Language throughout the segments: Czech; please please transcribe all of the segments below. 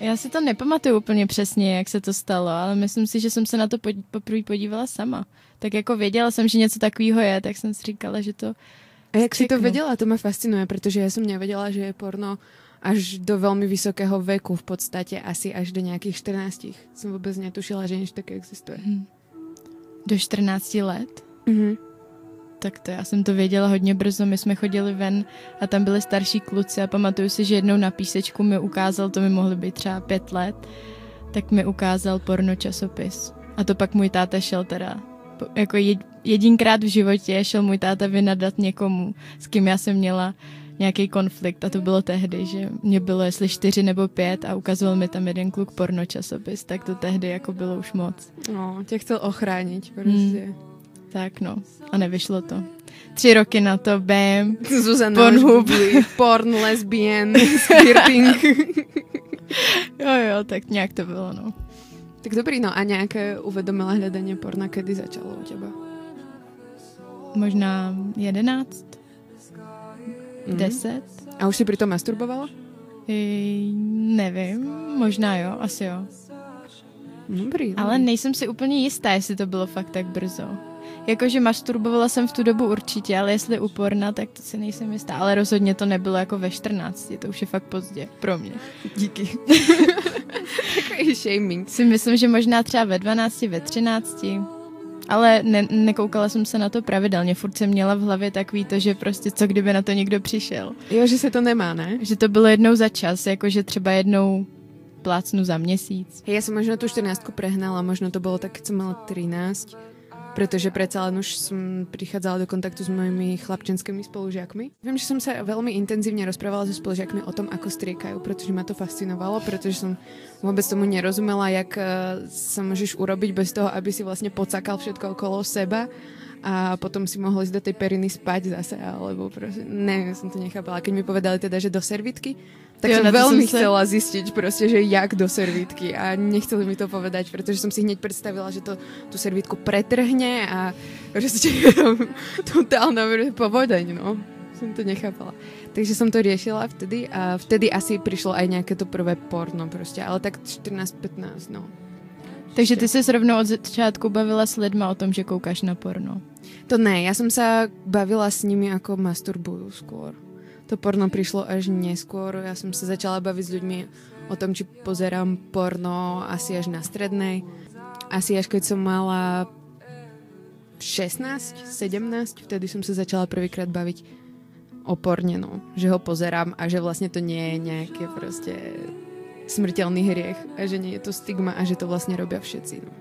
Já si to nepamatuju úplně přesně, jak se to stalo, ale myslím si, že jsem se na to poprvé podívala sama. Tak jako věděla jsem, že něco takového je, tak jsem si říkala, že to A jak si to věděla? To mě fascinuje, protože já jsem nevěděla, že je porno až do velmi vysokého věku v podstatě, asi až do nějakých 14. Jsem vůbec netušila, že něco také existuje. Hmm. Do 14 let? Mhm. Tak to já jsem to věděla hodně brzo. My jsme chodili ven a tam byli starší kluci a pamatuju si, že jednou na písečku mi ukázal, to mi mohlo být třeba pět let, tak mi ukázal porno časopis. A to pak můj táta šel teda jako jedinkrát v životě šel můj táta vynadat někomu, s kým já jsem měla nějaký konflikt a to bylo tehdy, že mě bylo jestli čtyři nebo pět a ukazoval mi tam jeden kluk porno časopis, tak to tehdy jako bylo už moc. No, tě chcel ochránit prostě. Hmm. Tak no, a nevyšlo to. Tři roky na to, bam, Zuzana Pornhub. porn, lesbian, skirting. jo, jo, tak nějak to bylo, no. Tak dobrý, no a nějaké uvedomilé hledání porna, kedy začalo u těba? Možná jedenáct, mm. deset. A už si přitom masturbovala? I, nevím, možná jo, asi jo. Dobrý, Ale nejsem si úplně jistá, jestli to bylo fakt tak brzo. Jakože masturbovala jsem v tu dobu určitě, ale jestli uporna, tak to si nejsem jistá. Ale rozhodně to nebylo jako ve 14, to už je fakt pozdě pro mě. Díky. Takový shaming. Si myslím, že možná třeba ve 12, ve 13. Ale ne, nekoukala jsem se na to pravidelně, furt jsem měla v hlavě takový to, že prostě co kdyby na to někdo přišel. Jo, že se to nemá, ne? Že to bylo jednou za čas, jakože třeba jednou plácnu za měsíc. Já jsem možná tu 14 prehnala, možno to bylo tak, co mala 13 pretože predsa len už som prichádzala do kontaktu s mojimi chlapčenskými spolužiakmi. Viem, že som sa veľmi intenzívne rozprávala so spolužiakmi o tom, ako striekajú, pretože ma to fascinovalo, pretože som vôbec tomu nerozumela, jak eh, sa môžeš urobiť bez toho, aby si vlastne pocakal všetko okolo seba a potom si mohol ísť do tej periny spať zase, alebo proste, ne, som to nechápala. Keď mi povedali teda, že do servitky, tak jo, som veľmi som chcela sa... zistiť proste, že jak do servítky a nechceli mi to povedať, pretože som si hneď predstavila, že to tú servítku pretrhne a proste totálna povodeň, no. Som to nechápala. Takže som to riešila vtedy a vtedy asi prišlo aj nejaké to prvé porno proste, ale tak 14-15, no. Takže ty se rovnou od začátku bavila s lidma o tom, že koukáš na porno? To ne, ja som sa bavila s nimi ako masturbujú skôr to porno prišlo až neskôr. Ja som sa začala baviť s ľuďmi o tom, či pozerám porno asi až na strednej. Asi až keď som mala 16, 17, vtedy som sa začala prvýkrát baviť o porne, no. Že ho pozerám a že vlastne to nie je nejaké proste smrtelný hriech a že nie je to stigma a že to vlastně robia všetci. No.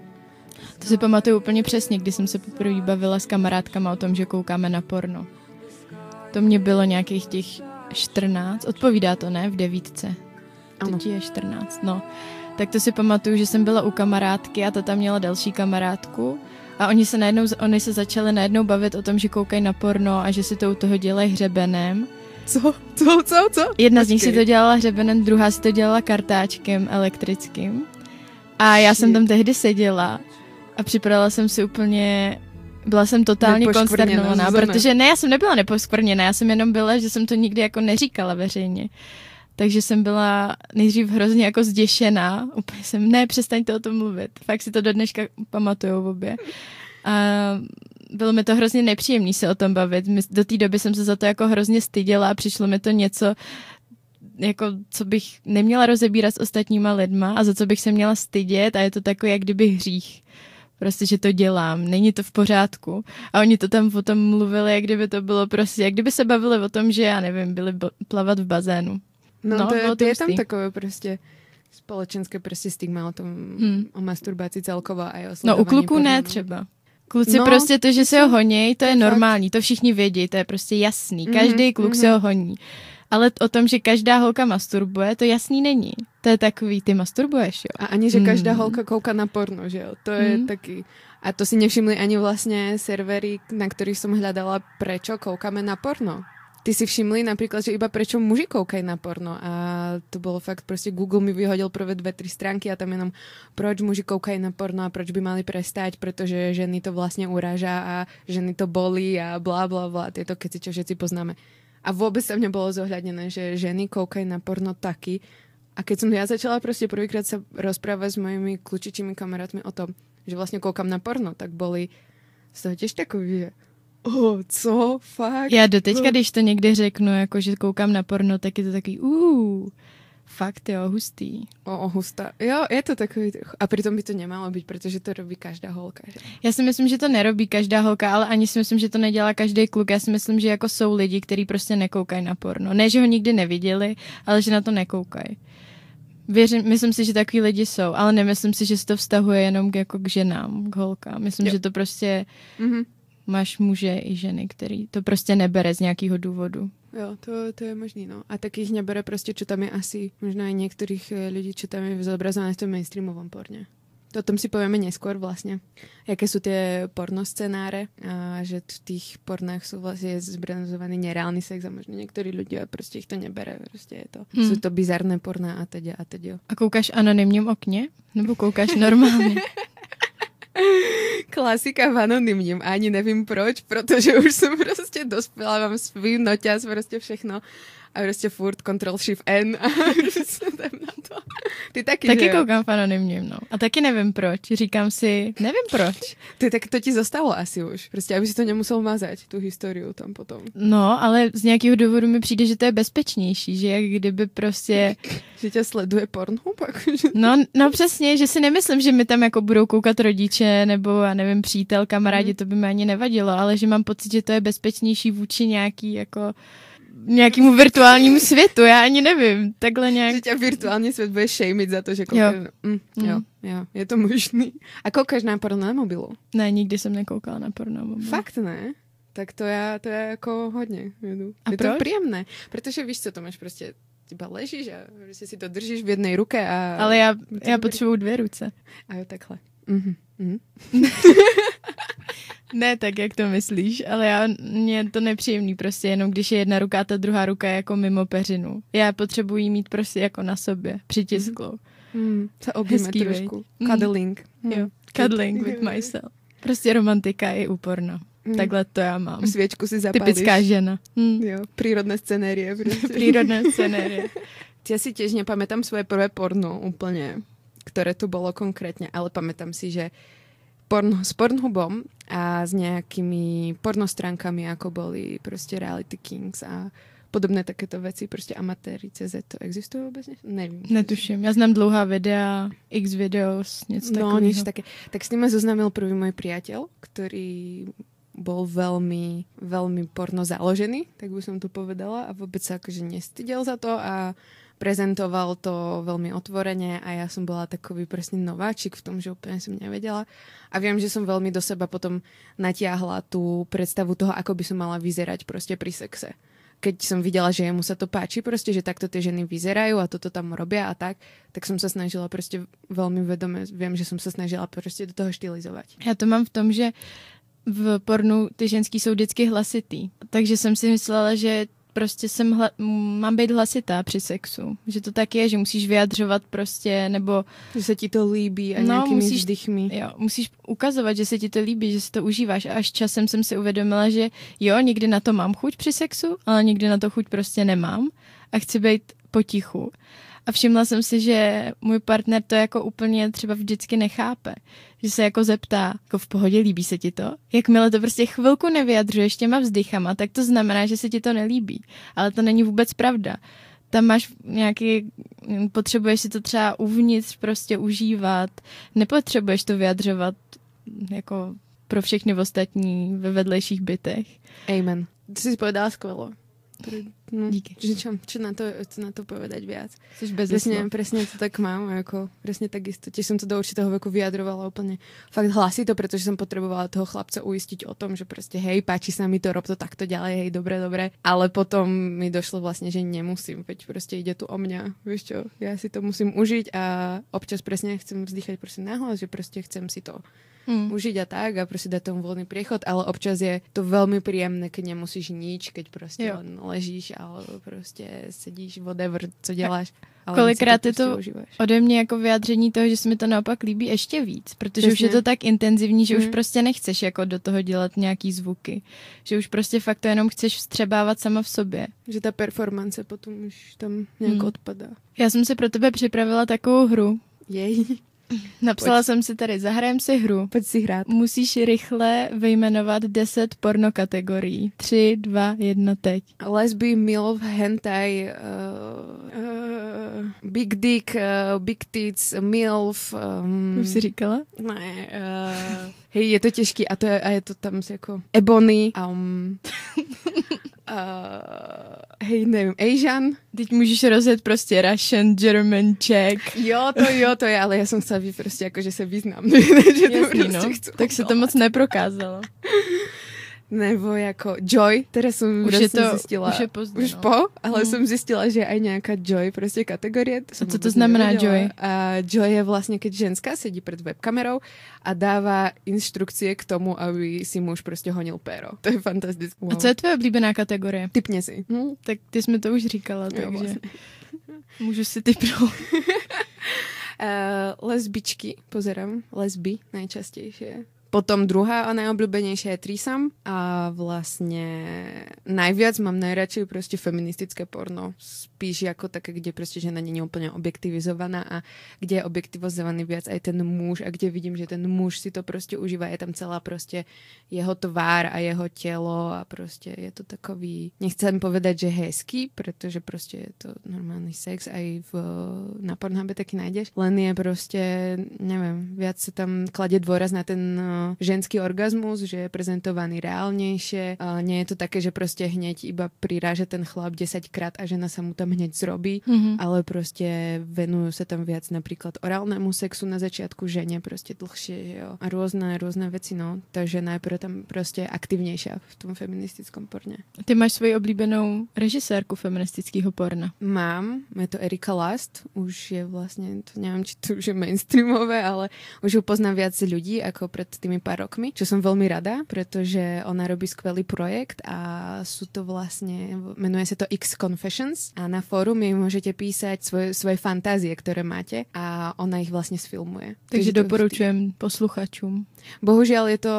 To si pamatuju úplně přesně, když jsem se poprvé bavila s kamarádkama o tom, že koukáme na porno. To mě bylo nějakých těch 14, odpovídá to, ne? V devítce. Ano. Teď je 14, no. Tak to si pamatuju, že jsem byla u kamarádky a ta tam měla další kamarádku a oni se najednou, oni se začali najednou bavit o tom, že koukají na porno a že si to u toho dělají hřebenem. Co? Co? Co? Co? Jedna z nich si to dělala hřebenem, druhá si to dělala kartáčkem elektrickým. A já jsem tam tehdy seděla a připadala jsem si úplně byla jsem totálně konsternovaná, protože ne, já jsem nebyla neposkvrněná, já jsem jenom byla, že jsem to nikdy jako neříkala veřejně. Takže jsem byla nejdřív hrozně jako zděšená. Úplně jsem, ne, přestaňte o tom mluvit. Fakt si to do dneška pamatuju v obě. A bylo mi to hrozně nepříjemné se o tom bavit. Do té doby jsem se za to jako hrozně styděla a přišlo mi to něco, jako, co bych neměla rozebírat s ostatníma lidma a za co bych se měla stydět a je to takový, jak kdyby hřích prostě, že to dělám, není to v pořádku. A oni to tam potom mluvili, jak kdyby to bylo prostě, jak kdyby se bavili o tom, že já nevím, byli plavat v bazénu. No, no to, je, to je tam takové prostě společenské prostě stigma o tom, hmm. o masturbaci celková a o No u kluků ne třeba. Kluci no, prostě to, že se ho honí, to je normální, to všichni vědí, to je prostě jasný. Každý mm-hmm, kluk mm-hmm. se ho honí. Ale o tom, že každá holka masturbuje, to jasný není. To je takový, ty masturbuješ, jo. A ani, že každá mm. holka kouká na porno, že jo. To je mm. taky... A to si nevšimli ani vlastně servery, na ktorých som hľadala, prečo koukáme na porno. Ty si všimli napríklad, že iba prečo muži koukají na porno? A to bolo fakt, prostě Google mi vyhodil prvé dve, tri stránky a tam jenom proč muži koukají na porno a proč by mali prestať, protože ženy to vlastně uražá a ženy to bolí a bla bla bla, tieto keci, čo všetci poznáme. A vôbec sa mne bolo zohľadnené, že ženy koukajú na porno taky, A keď som ja začala proste prvýkrát sa rozprávať s mojimi kľúčičími kamarátmi o tom, že vlastne koukám na porno, tak boli z toho tiež takový, že oh, co, fakt? Já do teďka, když to někdy řeknu, jako že koukám na porno, tak je to takový, uh, Fakt jo, hustý. O, o hustá. Jo, je to takový. A přitom by to nemalo být, protože to robí každá holka. Že? Já si myslím, že to nerobí každá holka, ale ani si myslím, že to nedělá každý kluk. Já si myslím, že jako jsou lidi, kteří prostě nekoukají na porno. Ne, že ho nikdy neviděli, ale že na to nekoukají. Věřím, myslím si, že takový lidi jsou, ale nemyslím si, že se to vztahuje jenom k, jako k ženám, k holkám. Myslím, jo. že to prostě mm-hmm. Máš muže i ženy, který to prostě nebere z nějakého důvodu. Jo, to, to je možný, no. A takých nebere prostě, čo tam je asi, možná i některých eh, lidí, čo tam je zobrazované v tom mainstreamovom porně. O tom si povieme neskôr vlastne. Jaké sú tie pornoscenáre a že v tých pornách sú vlastne zbranzovaný nereálny sex a možno niektorí ľudia prostě ich to nebere. Prostě je to, hmm. sú to bizarné porná a teď a teď. A koukáš anonymním okně? Nebo koukáš normálně? Klasika v anonymním, ani nevím proč, protože už jsem prostě dospěla, mám svůj noťaz, prostě všechno a prostě furt Ctrl Shift N a jdem na to. Ty taky, Taky že koukám v anonymním, no. A taky nevím proč. Říkám si, nevím proč. Ty, tak to ti zostalo asi už. Prostě, aby si to nemusel mazat, tu historii tam potom. No, ale z nějakého důvodu mi přijde, že to je bezpečnější, že jak kdyby prostě... že tě sleduje porno pak. no, no přesně, že si nemyslím, že mi tam jako budou koukat rodiče nebo, já nevím, přítel, kamarádi, mm. to by mi ani nevadilo, ale že mám pocit, že to je bezpečnější vůči nějaký jako nějakému virtuálnímu světu, já ani nevím, takhle nějak. Že tě virtuální svět bude šejmit za to, že koukáš. Jo. Mm, mm. jo, jo, je to možný. A koukáš na porno na mobilu? Ne, nikdy jsem nekoukala na porno na mobilu. Fakt ne? Tak to já, to je jako hodně. Jedu. A je proč? to příjemné, protože víš co, to máš prostě iba ležíš a prostě si to držíš v jedné ruce a... Ale já, já potřebuju dvě ruce. A jo, takhle. Mm-hmm. Mm-hmm. Ne tak, jak to myslíš, ale já, mě je to nepříjemný prostě, jenom když je jedna ruka a ta druhá ruka je jako mimo peřinu. Já potřebuji mít prostě jako na sobě, přitisklou. Mm. Mm. Se objíme Hezký, trošku. Mm. Cuddling. Mm. Jo, cuddling with myself. Prostě romantika je úporná. Mm. Takhle to já mám. Svěčku si zapálíš. Typická žena. Mm. Jo, přírodné scenérie. Prostě. přírodné scenérie. Já si těž nepamätám svoje prvé porno úplně, které to bylo konkrétně, ale pamätám si, že porn, s Pornhubom a s nejakými pornostránkami, ako boli prostě Reality Kings a podobné takéto věci, prostě amatéri CZ, to existuje vůbec? Nevím. Netuším, já znám dlouhá videa, x videos, něco no, takového. niečo také. Tak s nimi zoznámil prvý můj priateľ, ktorý bol veľmi, veľmi porno založený, tak by som to povedala a vôbec sa akože nestydel za to a prezentoval to veľmi otvorene a ja som bola takový presne nováčik v tom, že úplne som nevedela. A viem, že som veľmi do seba potom natiahla tú predstavu toho, ako by som mala vyzerať proste pri sexe. Keď som videla, že jemu sa to páči, proste, že takto tie ženy vyzerajú a toto tam robia a tak, tak som sa snažila proste veľmi vedome, viem, že som sa snažila proste do toho štylizovať. Já to mám v tom, že v pornu ty ženský jsou vždycky hlasitý. Takže jsem si myslela, že prostě jsem hla, mám být hlasitá při sexu. Že to tak je, že musíš vyjadřovat prostě, nebo... Že se ti to líbí a no, nějakými musíš, vzdychmi. Jo, musíš ukazovat, že se ti to líbí, že si to užíváš. A až časem jsem si uvědomila, že jo, někdy na to mám chuť při sexu, ale někdy na to chuť prostě nemám a chci být potichu. A všimla jsem si, že můj partner to jako úplně třeba vždycky nechápe. Že se jako zeptá, jako v pohodě líbí se ti to? Jakmile to prostě chvilku nevyjadřuješ těma vzdychama, tak to znamená, že se ti to nelíbí. Ale to není vůbec pravda. Tam máš nějaký, potřebuješ si to třeba uvnitř prostě užívat, nepotřebuješ to vyjadřovat jako pro všechny ostatní ve vedlejších bytech. Amen. Ty jsi povedala skvělo. No, Díky. Že čo, čo na to, co na to povedať viac. Jsi presne, presne to tak mám, ako presne takisto. Tiež som to do určitého veku vyjadrovala úplne fakt hlasito, pretože som potrebovala toho chlapca uistiť o tom, že proste hej, páči sa mi to, rob to takto ďalej, hej, dobre, dobre. Ale potom mi došlo vlastne, že nemusím, veď proste ide tu o mňa, vieš čo, ja si to musím užiť a občas presne chcem vzdychať proste nahlas, že proste chcem si to mm. užiť a tak a prostě dať tomu voľný priechod, ale občas je to veľmi príjemné, keď nemusíš nič, keď prostě jo. len ležíš a prostě sedíš, whatever, co děláš. Ale Kolikrát je to prostě ode mě jako vyjádření toho, že se mi to naopak líbí ještě víc, protože Přesně. už je to tak intenzivní, že mm. už prostě nechceš jako do toho dělat nějaký zvuky. Že už prostě fakt to jenom chceš vstřebávat sama v sobě. Že ta performance potom už tam nějak mm. odpadá. Já jsem si pro tebe připravila takovou hru. Jej. Napsala Pojď. jsem si tady, zahrajem si hru. Pojď si hrát. Musíš rychle vyjmenovat 10 porno kategorií. 3, 2, 1, teď. Lesby, milf, hentai, uh, uh, big dick, uh, big tits, milf. Um, Už jsi říkala? Ne. Uh, hej, je to těžký a, to je, a je to tam jako ebony. Um, uh, hej, nevím, Asian. Teď můžeš rozjet prostě Russian, German, Czech. Jo, to jo, to je, ale já jsem chtěla být prostě jako, že se význam. že to Jasný, prostě no. Tak se to moc neprokázalo. Nebo jako Joy, které jsem už je to, zjistila. Už je pozdě, Už no. po, ale mm. jsem zjistila, že je aj nějaká Joy prostě kategorie. To a co to znamená nevěděla. Joy? A Joy je vlastně, keď ženská sedí před webkamerou a dává instrukcie k tomu, aby si muž prostě honil péro. To je fantastické. Wow. A co je tvoje oblíbená kategorie? Typně si. Hm? Tak ty jsme to už říkala, takže jo, vlastně. můžu si typnout. uh, lesbičky, pozerám, lesby najčastější. Potom druhá a najobľúbenejšia je Trisam a vlastne najviac mám najradšej prostě feministické porno. Spíš jako také, kde prostě žena není úplně objektivizovaná a kde je objektivizovaný viac aj ten muž a kde vidím, že ten muž si to prostě užívá. Je tam celá prostě jeho tvár a jeho tělo a prostě je to takový, nechcem povedať, že hezký, protože prostě je to normálny sex aj v, na Pornhube taky najdeš, len je prostě, nevím, viac se tam kladě dôraz na ten ženský orgazmus, že je prezentovaný reálnejšie. Nie je to také, že prostě hneď iba priráže ten chlap 10 krát a žena sa mu tam hneď zrobí, mm-hmm. ale prostě venujú sa tam viac napríklad orálnemu sexu na začiatku žene prostě dlhšie, jo. A rôzne, rôzne veci, no. Takže najprv tam prostě aktivnější v tom feministickom porně. Ty máš svoji oblíbenou režisérku feministického porna? Mám, je to Erika Last, už je vlastně, to nevím, či to už je mainstreamové, ale už ho poznám viac ľudí ako pred tým tými pár rokmi, čo som veľmi rada, pretože ona robí skvelý projekt a sú to vlastne, menuje sa to X Confessions a na fórum jej môžete písať svoje, svoje fantázie, ktoré máte a ona ich vlastne sfilmuje. Takže, Takže doporučujem vždy... posluchačům. Bohužiaľ je to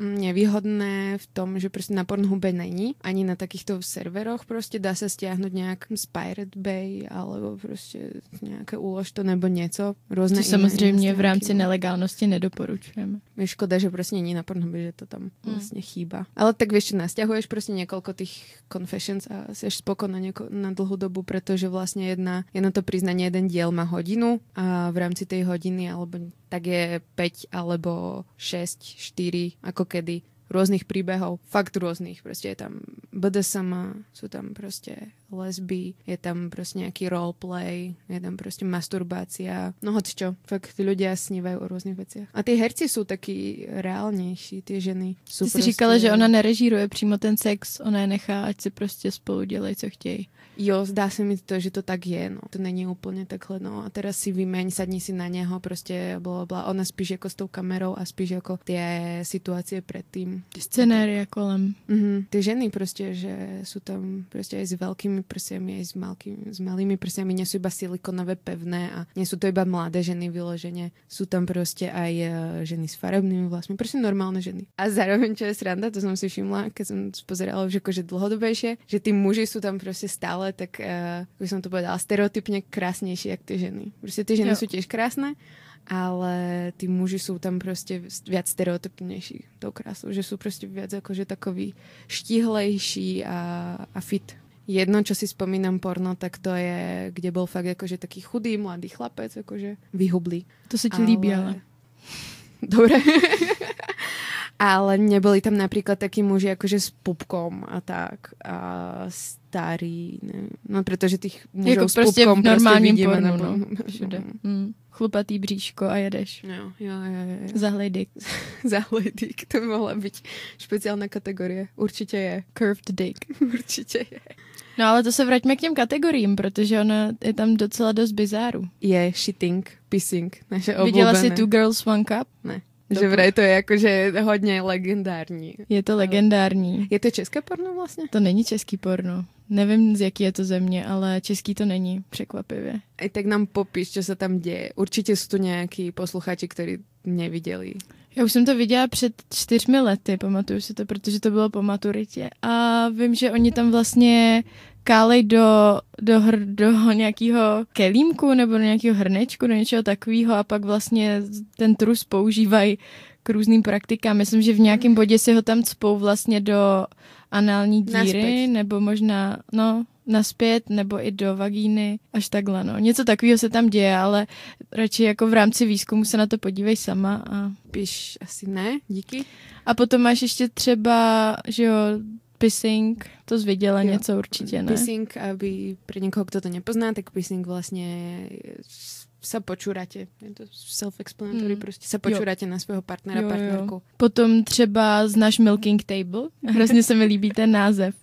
nevýhodné v tom, že prostě na Pornhube není, ani na takýchto serveroch prostě dá sa stiahnuť nejak z Pirate Bay alebo prostě nějaké úlož to nebo něco. Různé samozřejmě v rámci nelegálnosti nedoporučujeme. Je škoda, že prostě není na Pornhube, že to tam mm. vlastně chýba. Ale tak vieš, nasťahuješ prostě několik těch confessions a jsi spokojná něko- na dlhou dobu, protože vlastně jedna, jedno to priznanie, jeden diel má hodinu a v rámci tej hodiny alebo tak je 5 alebo 6, 4, ako kedy rôznych príbehov, fakt rôznych, prostě je tam BDSM, sú tam prostě lesby, je tam prostě nějaký roleplay, je tam prostě masturbácia, no hoď čo, fakt ľudia snívají o různých věcech. A ty herci jsou taky reálnější, ty ženy jsou Ty jsi prostě... říkala, že ona nerežíruje přímo ten sex, ona je nechá, ať si prostě spolu dělají, co chtějí. Jo, zdá se mi to, že to tak je, no. To není úplně takhle, no. A teraz si vymeň, sadni si na něho, prostě bla, bla. Ona spíš jako s tou kamerou a spíš jako ty situace předtím. Scenérie kolem. Mm-hmm. Ty ženy prostě, že jsou tam prostě i s velkými prsiami, i s, malkými, s malými prsiami, sú iba silikonové pevné a sú to iba mladé ženy vyloženě. Sú tam prostě aj eh, ženy s farebnými vlasmi, prostě normálne ženy. A zároveň, čo je sranda, to som si všimla, keď som pozerala už akože dlhodobejšie, že tí muži sú tam prostě stále ale tak, uh, by som to povedala, stereotypně krásnější jak ty ženy. Prostě ty ženy jo. jsou těž krásné, ale ty muži jsou tam prostě viac stereotypnější tou krásou, že jsou prostě viac jakože takový štíhlejší a, a fit. Jedno, čo si spomínam porno, tak to je, kde bol fakt jakože taký chudý mladý chlapec, jakože vyhublý. To se ti ale... líbí, ale... Dobre. ale neboli tam napríklad takí muži akože s pupkom a tak. A starý, ne. No protože těch mužů jako s prostě pupkom v normálním prostě pornu, no, všude. Mm. Chlupatý bříško a jedeš. Jo, jo, jo. jo. Zahlej Zahlej to by mohla být speciální kategorie. Určitě je. Curved dick. Určitě je. No ale to se vraťme k těm kategoriím, protože ona je tam docela dost bizáru. Je shitting, pissing, naše oblíbené. Viděla jsi Two Girls One Cup? Ne Že vraj to je jakože hodně legendární. Je to legendární. Je to české porno vlastně? To není český porno. Nevím, z jaký je to země, ale český to není, překvapivě. I tak nám popiš, co se tam děje. Určitě jsou tu nějaký posluchači, kteří neviděli. Já už jsem to viděla před čtyřmi lety, pamatuju si to, protože to bylo po maturitě. A vím, že oni tam vlastně kálej do, do, hr, do nějakého kelímku nebo do nějakého hrnečku, do něčeho takového a pak vlastně ten trus používají k různým praktikám. Myslím, že v nějakém bodě si ho tam cpou vlastně do anální díry, naspět. nebo možná, no, naspět, nebo i do vagíny, až takhle, no. Něco takového se tam děje, ale radši jako v rámci výzkumu se na to podívej sama a... Píš asi ne, díky. A potom máš ještě třeba, že jo, pissing, to zviděla jo. něco určitě, ne? Pissing, aby pro někoho, kdo to nepozná, tak pissing vlastně se počuráte. Je to self-explanatory, mm. prostě se počuráte na svého partnera, jo, partnerku. Jo. Potom třeba znáš Milking Table. Hrozně se mi líbí ten název.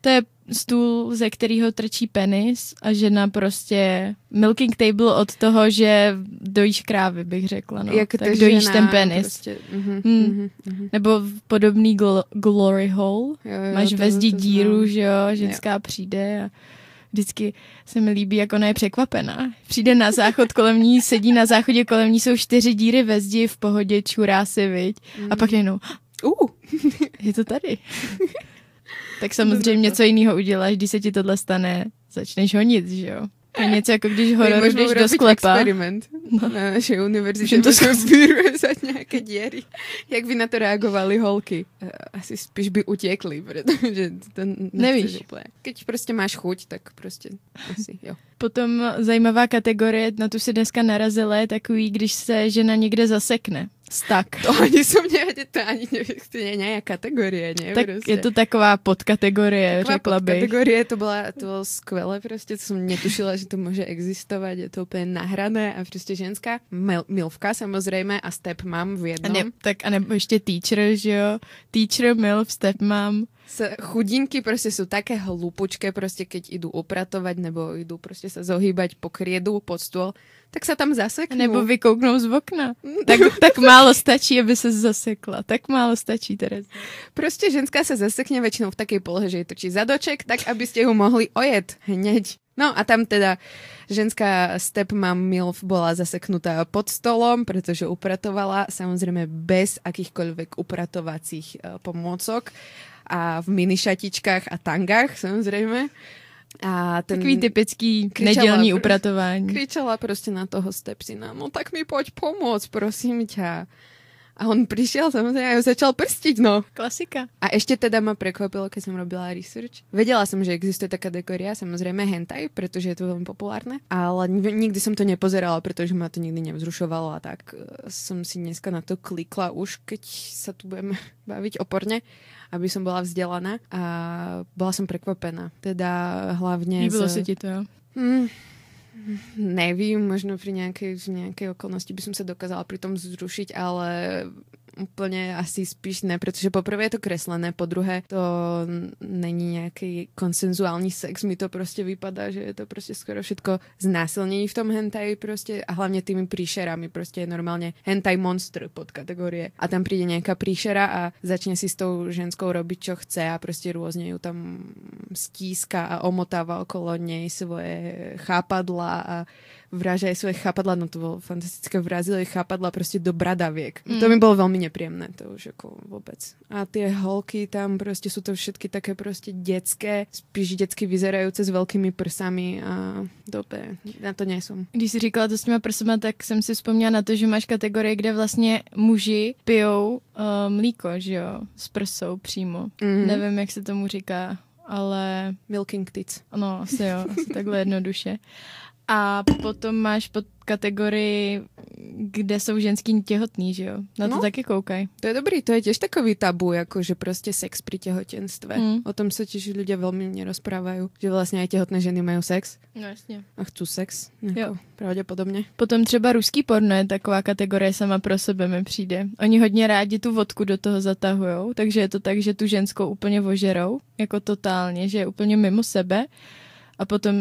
To je stůl, ze kterého trčí penis a žena prostě milking table od toho, že dojíš krávy, bych řekla. No. Jak tak dojíš ten penis. Prostě, uh-huh, hmm. uh-huh. Nebo podobný gl- glory hole. Jo, jo, Máš ve zdi díru, že jo, ženská jo. přijde a vždycky se mi líbí, jak ona je překvapená. Přijde na záchod kolem ní, sedí na záchodě kolem ní, jsou čtyři díry ve zdi, v pohodě, čurá si, viď? Mm. A pak jenom, uh, je to tady. tak samozřejmě něco jiného uděláš, když se ti tohle stane, začneš honit, že jo? To je něco jako když horor jdeš do sklepa. experiment no. na naší univerzitě. To vyrezat nějaké díry. Jak by na to reagovali holky? Eh, asi spíš by utěkli, protože to Nevíš. Úplně. Když prostě máš chuť, tak prostě asi, jo. Potom zajímavá kategorie, na tu si dneska narazila, je takový, když se žena někde zasekne. Stak. To ani som nevedela, to ani neviem, to je nejaká kategorie, nie? Tak proste. je to taková podkategorie, taková řekla bych. Podkategorie, to, byla, to bylo skvelé prostě, to som netušila, že to může existovat, je to úplně nahrané a prostě ženská mil, milvka samozřejmě a step mám v jednom. A ne, tak a nebo ještě teacher, že jo? Teacher, milf, step mám chudinky prostě jsou také hlupučké, prostě keď idú upratovat nebo idú prostě se zohýbať po kriedu, pod stôl, tak se tam zaseknou. Nebo vykouknou z okna. tak, tak málo stačí, aby se zasekla. Tak málo stačí, Tereza. Prostě ženská se zasekne většinou v také polohe, že je točí zadoček, tak aby ste ho mohli ojet hneď. No a tam teda ženská stepmom MILF bola zaseknutá pod stolom, pretože upratovala samozrejme bez akýchkoľvek upratovacích uh, pomôcok a v minišatičkách a tangách samozřejmě. A ten Takový typický nedělní upratování. Kričela prostě na toho stepsina, no tak mi pojď pomoct, prosím tě. A on přišel samozřejmě a začal prstit, no. Klasika. A ještě teda ma prekvapilo, když jsem robila research. Věděla jsem, že existuje ta kategoria, samozřejmě hentai, protože je to velmi populárné, ale nikdy jsem to nepozerala, protože ma to nikdy nevzrušovalo a tak jsem si dneska na to klikla už, keď se tu budeme bavit oporně aby som bola vzdelaná a bola som prekvapená. Teda hlavne... Líbilo z... se ti to, jo? Hmm, nevím, možno pri nejakej, nejakej okolnosti by som sa dokázala pri tom zrušiť, ale úplně asi spíš ne, protože poprvé je to kreslené, po druhé to není nějaký konsenzuální sex, mi to prostě vypadá, že je to prostě skoro všetko znásilnění v tom hentai prostě a hlavně tými príšerami, prostě je normálně hentai monster pod kategorie. A tam přijde nějaká príšera a začne si s tou ženskou robiť, čo chce a prostě různě ju tam stíska a omotává okolo něj svoje chápadla a vražají svoje chápadla, no to bylo fantastické, vrazili chápadla prostě do bradavěk. Mm. To mi bylo velmi nepříjemné, to už jako vůbec. A ty holky tam prostě jsou to všetky také prostě dětské, spíš dětsky vyzerající s velkými prsami a dobře, na to nejsem. Když jsi říkala to s těma prsama, tak jsem si vzpomněla na to, že máš kategorie, kde vlastně muži pijou uh, mlíko, že jo, s prsou přímo. Mm. Nevím, jak se tomu říká ale... Milking tits. No, asi jo, asi takhle jednoduše. A potom máš pod kategorii, kde jsou ženský těhotný, že jo? Na to no, taky koukaj. To je dobrý, to je těž takový tabu, jako že prostě sex při těhotenstve. Mm. O tom se těž lidé velmi mě rozprávají, že vlastně i těhotné ženy mají sex. No jasně. A chcou sex, jako jo. pravděpodobně. Potom třeba ruský porno je taková kategorie sama pro sebe mi přijde. Oni hodně rádi tu vodku do toho zatahujou, takže je to tak, že tu ženskou úplně vožerou, jako totálně, že je úplně mimo sebe a potom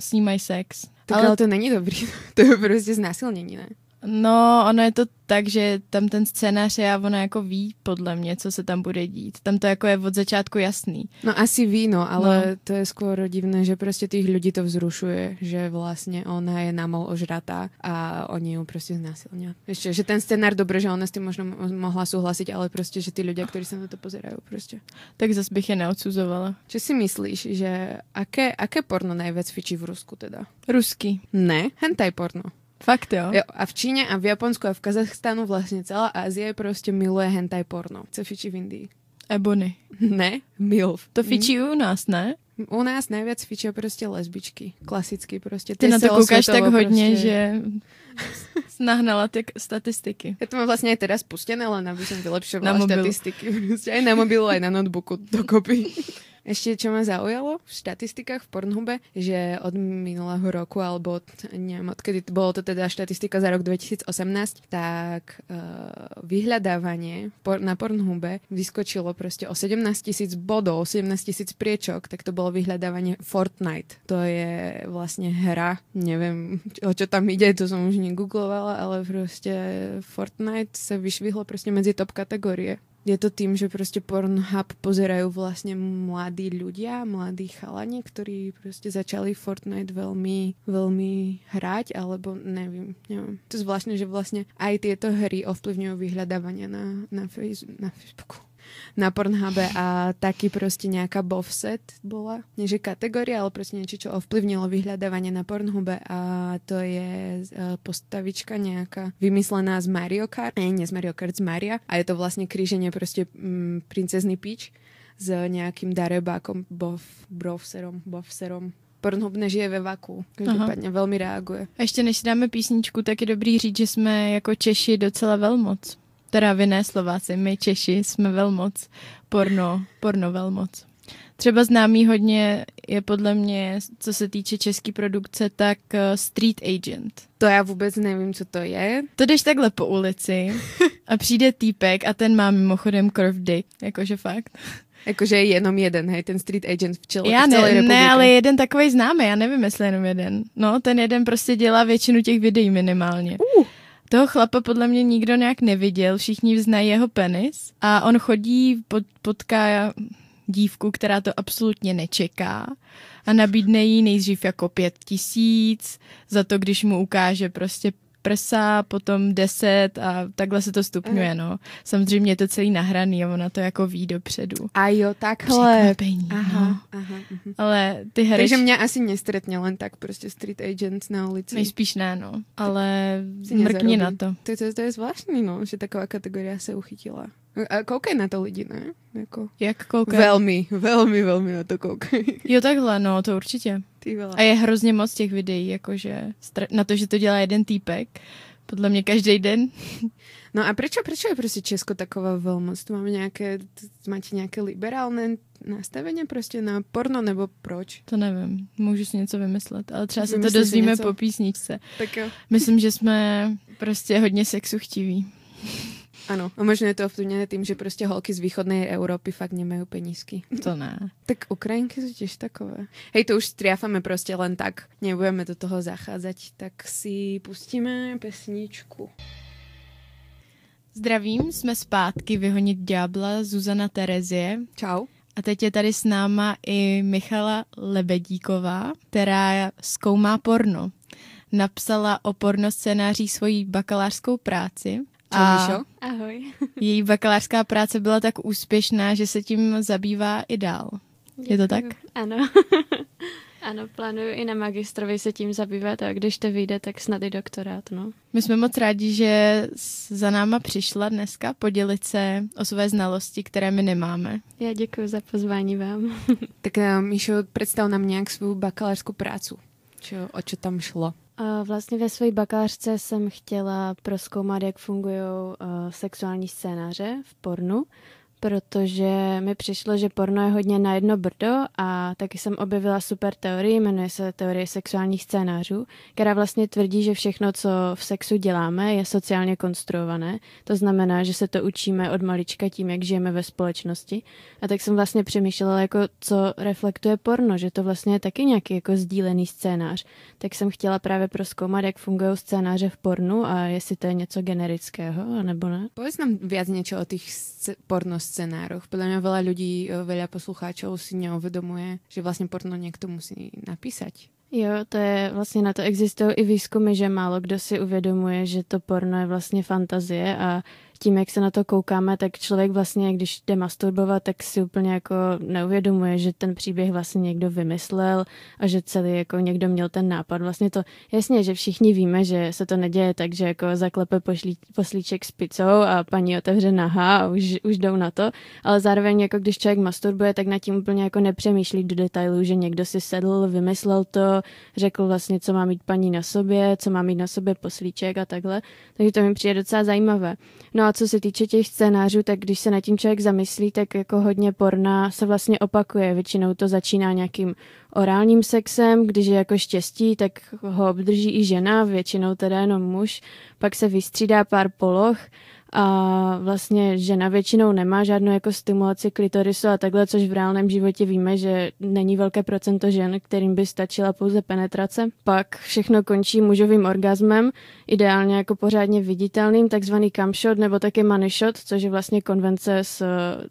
snímají sex. Tak ale, ale to není dobrý, to je prostě znásilnění, ne? No, ono je to tak, že tam ten scénář je a ona jako ví podle mě, co se tam bude dít. Tam to jako je od začátku jasný. No asi ví, no, ale no. to je skoro divné, že prostě těch lidí to vzrušuje, že vlastně ona je namol ožratá a oni ju prostě znásilňují. Ještě, že ten scénář dobré, že ona s tím možno mohla souhlasit, ale prostě, že ty lidé, kteří se na to pozerají, prostě. Tak zase bych je neodsuzovala. Co si myslíš, že aké, aké porno nejvíc fičí v Rusku teda? Ruský. Ne, hentai porno. Fakt jo? jo? A v Číně a v Japonsku a v Kazachstánu vlastně celá Asie prostě miluje hentai porno. Co fičí v Indii? Ebony. Ne, MILF. To fičí mm. u nás, ne? U nás nejvíc fičí prostě lesbičky. Klasicky prostě. Ty, Ty na to koukáš tak hodně, prostě... že nahnala ty statistiky. Já to mám vlastně i teda spustené, ale aby som vylepšovala statistiky. Prostě aj na mobilu, aj na notebooku dokopy. Ešte čo ma zaujalo v štatistikách v Pornhube, že od minulého roku, alebo neviem, odkedy bolo to teda štatistika za rok 2018, tak uh, vyhľadávanie por- na Pornhube vyskočilo proste o 17 tisíc bodov, 17 tisíc priečok, tak to bolo vyhľadávanie Fortnite. To je vlastne hra, neviem, o čo tam ide, to som už negooglovala, ale proste Fortnite sa vyšvihlo proste medzi top kategórie je to tým, že proste Pornhub pozerajú vlastne mladí ľudia, mladí chalani, ktorí proste začali Fortnite veľmi, veľmi hrať, alebo neviem, neviem. To je zvláštne, že vlastne aj tieto hry ovplyvňujú vyhľadávanie na, na, na Facebooku na Pornhube a taky prostě nějaká bovset bola. Nie že kategória, ale prostě niečo, čo ovplyvnilo vyhľadávanie na Pornhube a to je e, postavička nejaká vymyslená z Mario Kart, ne, nie z Mario Kart, z Maria a je to vlastne kríženie prostě mm, princezny Peach s nejakým darebákom, bov, brovserom, bovserom, Pornhub nežije ve vaku. Každopádně velmi reaguje. A ještě než si dáme písničku, tak je dobrý říct, že jsme jako Češi docela velmoc teda vy ne Slováci, my Češi jsme velmoc, porno, porno velmoc. Třeba známý hodně je podle mě, co se týče české produkce, tak uh, Street Agent. To já vůbec nevím, co to je. To jdeš takhle po ulici a přijde týpek a ten má mimochodem curve dick, jakože fakt. Jakože je jenom jeden, hej, ten street agent v, čel, já v celé ne, ne, ale jeden takový známý, já nevím, jestli jenom jeden. No, ten jeden prostě dělá většinu těch videí minimálně. Uh. Toho chlapa podle mě nikdo nějak neviděl, všichni znají jeho penis a on chodí, pod, potká dívku, která to absolutně nečeká a nabídne jí nejdřív jako pět tisíc za to, když mu ukáže prostě prsa, potom deset a takhle se to stupňuje, no. Samozřejmě je to celý nahraný a ona to jako ví dopředu. A jo, takhle. Překvapení, aha, no. aha, uh-huh. Ale ty hry... Takže mě asi nestretně len tak prostě street agent na ulici. Nejspíš ne, no. Ale mrkni na to. To, to. to je zvláštní, no, že taková kategoria se uchytila. A koukej na to lidi, ne? Jako... Jak koukej? Velmi, velmi, velmi na to koukej. Jo, takhle, no, to určitě. A je hrozně moc těch videí, jakože na to, že to dělá jeden týpek, podle mě každý den. No a proč, proč je prostě Česko taková velmoc? Tu máme nějaké, máte nějaké liberálné nastavení prostě na porno, nebo proč? To nevím, můžu si něco vymyslet, ale třeba se to dozvíme po písničce. Tak jo. Myslím, že jsme prostě hodně sexu chtiví. Ano, a možno je to ovplyvněné tím, že prostě holky z východné Evropy fakt nemají penízky. To ne. Tak Ukrajinky jsou těž takové. Hej, to už striafame prostě len tak. Nebudeme do toho zacházet, tak si pustíme pesničku. Zdravím, jsme zpátky Vyhonit ďábla Zuzana Terezie. Čau. A teď je tady s náma i Michala Lebedíková, která zkoumá porno. Napsala o porno scénářích svoji bakalářskou práci a Ahoj. její bakalářská práce byla tak úspěšná, že se tím zabývá i dál. Děkuju. Je to tak? Ano. ano, plánuju i na magistrovi se tím zabývat a když to vyjde, tak snad i doktorát, no. My jsme moc rádi, že za náma přišla dneska podělit se o své znalosti, které my nemáme. Já děkuji za pozvání vám. tak uh, Míšo, představ nám nějak svou bakalářskou prácu. Čo, o čo tam šlo? Vlastně ve své bakalářce jsem chtěla proskoumat, jak fungují uh, sexuální scénáře v pornu, protože mi přišlo, že porno je hodně na jedno brdo a taky jsem objevila super teorii, jmenuje se teorie sexuálních scénářů, která vlastně tvrdí, že všechno, co v sexu děláme, je sociálně konstruované. To znamená, že se to učíme od malička tím, jak žijeme ve společnosti. A tak jsem vlastně přemýšlela, jako co reflektuje porno, že to vlastně je taky nějaký jako sdílený scénář. Tak jsem chtěla právě proskoumat, jak fungují scénáře v pornu a jestli to je něco generického, nebo ne. Povedz nám viac niečo o tých porno scenároch. Podľa mňa veľa ľudí, eh, veľa poslucháčov si neuvedomuje, že vlastne porno niekto musí napísať. Jo, to je vlastně na to existují i výzkumy, že málo kdo si uvědomuje, že to porno je vlastně fantazie a tím, jak se na to koukáme, tak člověk vlastně, když jde masturbovat, tak si úplně jako neuvědomuje, že ten příběh vlastně někdo vymyslel a že celý jako někdo měl ten nápad. Vlastně to, jasně, že všichni víme, že se to neděje tak, že jako zaklepe pošlí, poslíček s picou a paní otevře naha a už, už jdou na to, ale zároveň jako když člověk masturbuje, tak nad tím úplně jako nepřemýšlí do detailů, že někdo si sedl, vymyslel to, řekl vlastně, co má mít paní na sobě, co má mít na sobě poslíček a takhle. Takže to mi přijde docela zajímavé. No a co se týče těch scénářů, tak když se na tím člověk zamyslí, tak jako hodně porna se vlastně opakuje. Většinou to začíná nějakým orálním sexem, když je jako štěstí, tak ho obdrží i žena, většinou teda jenom muž. Pak se vystřídá pár poloh a vlastně žena většinou nemá žádnou jako stimulaci klitorisu a takhle, což v reálném životě víme, že není velké procento žen, kterým by stačila pouze penetrace. Pak všechno končí mužovým orgasmem, ideálně jako pořádně viditelným, takzvaný cam shot nebo taky money shot, což je vlastně konvence z,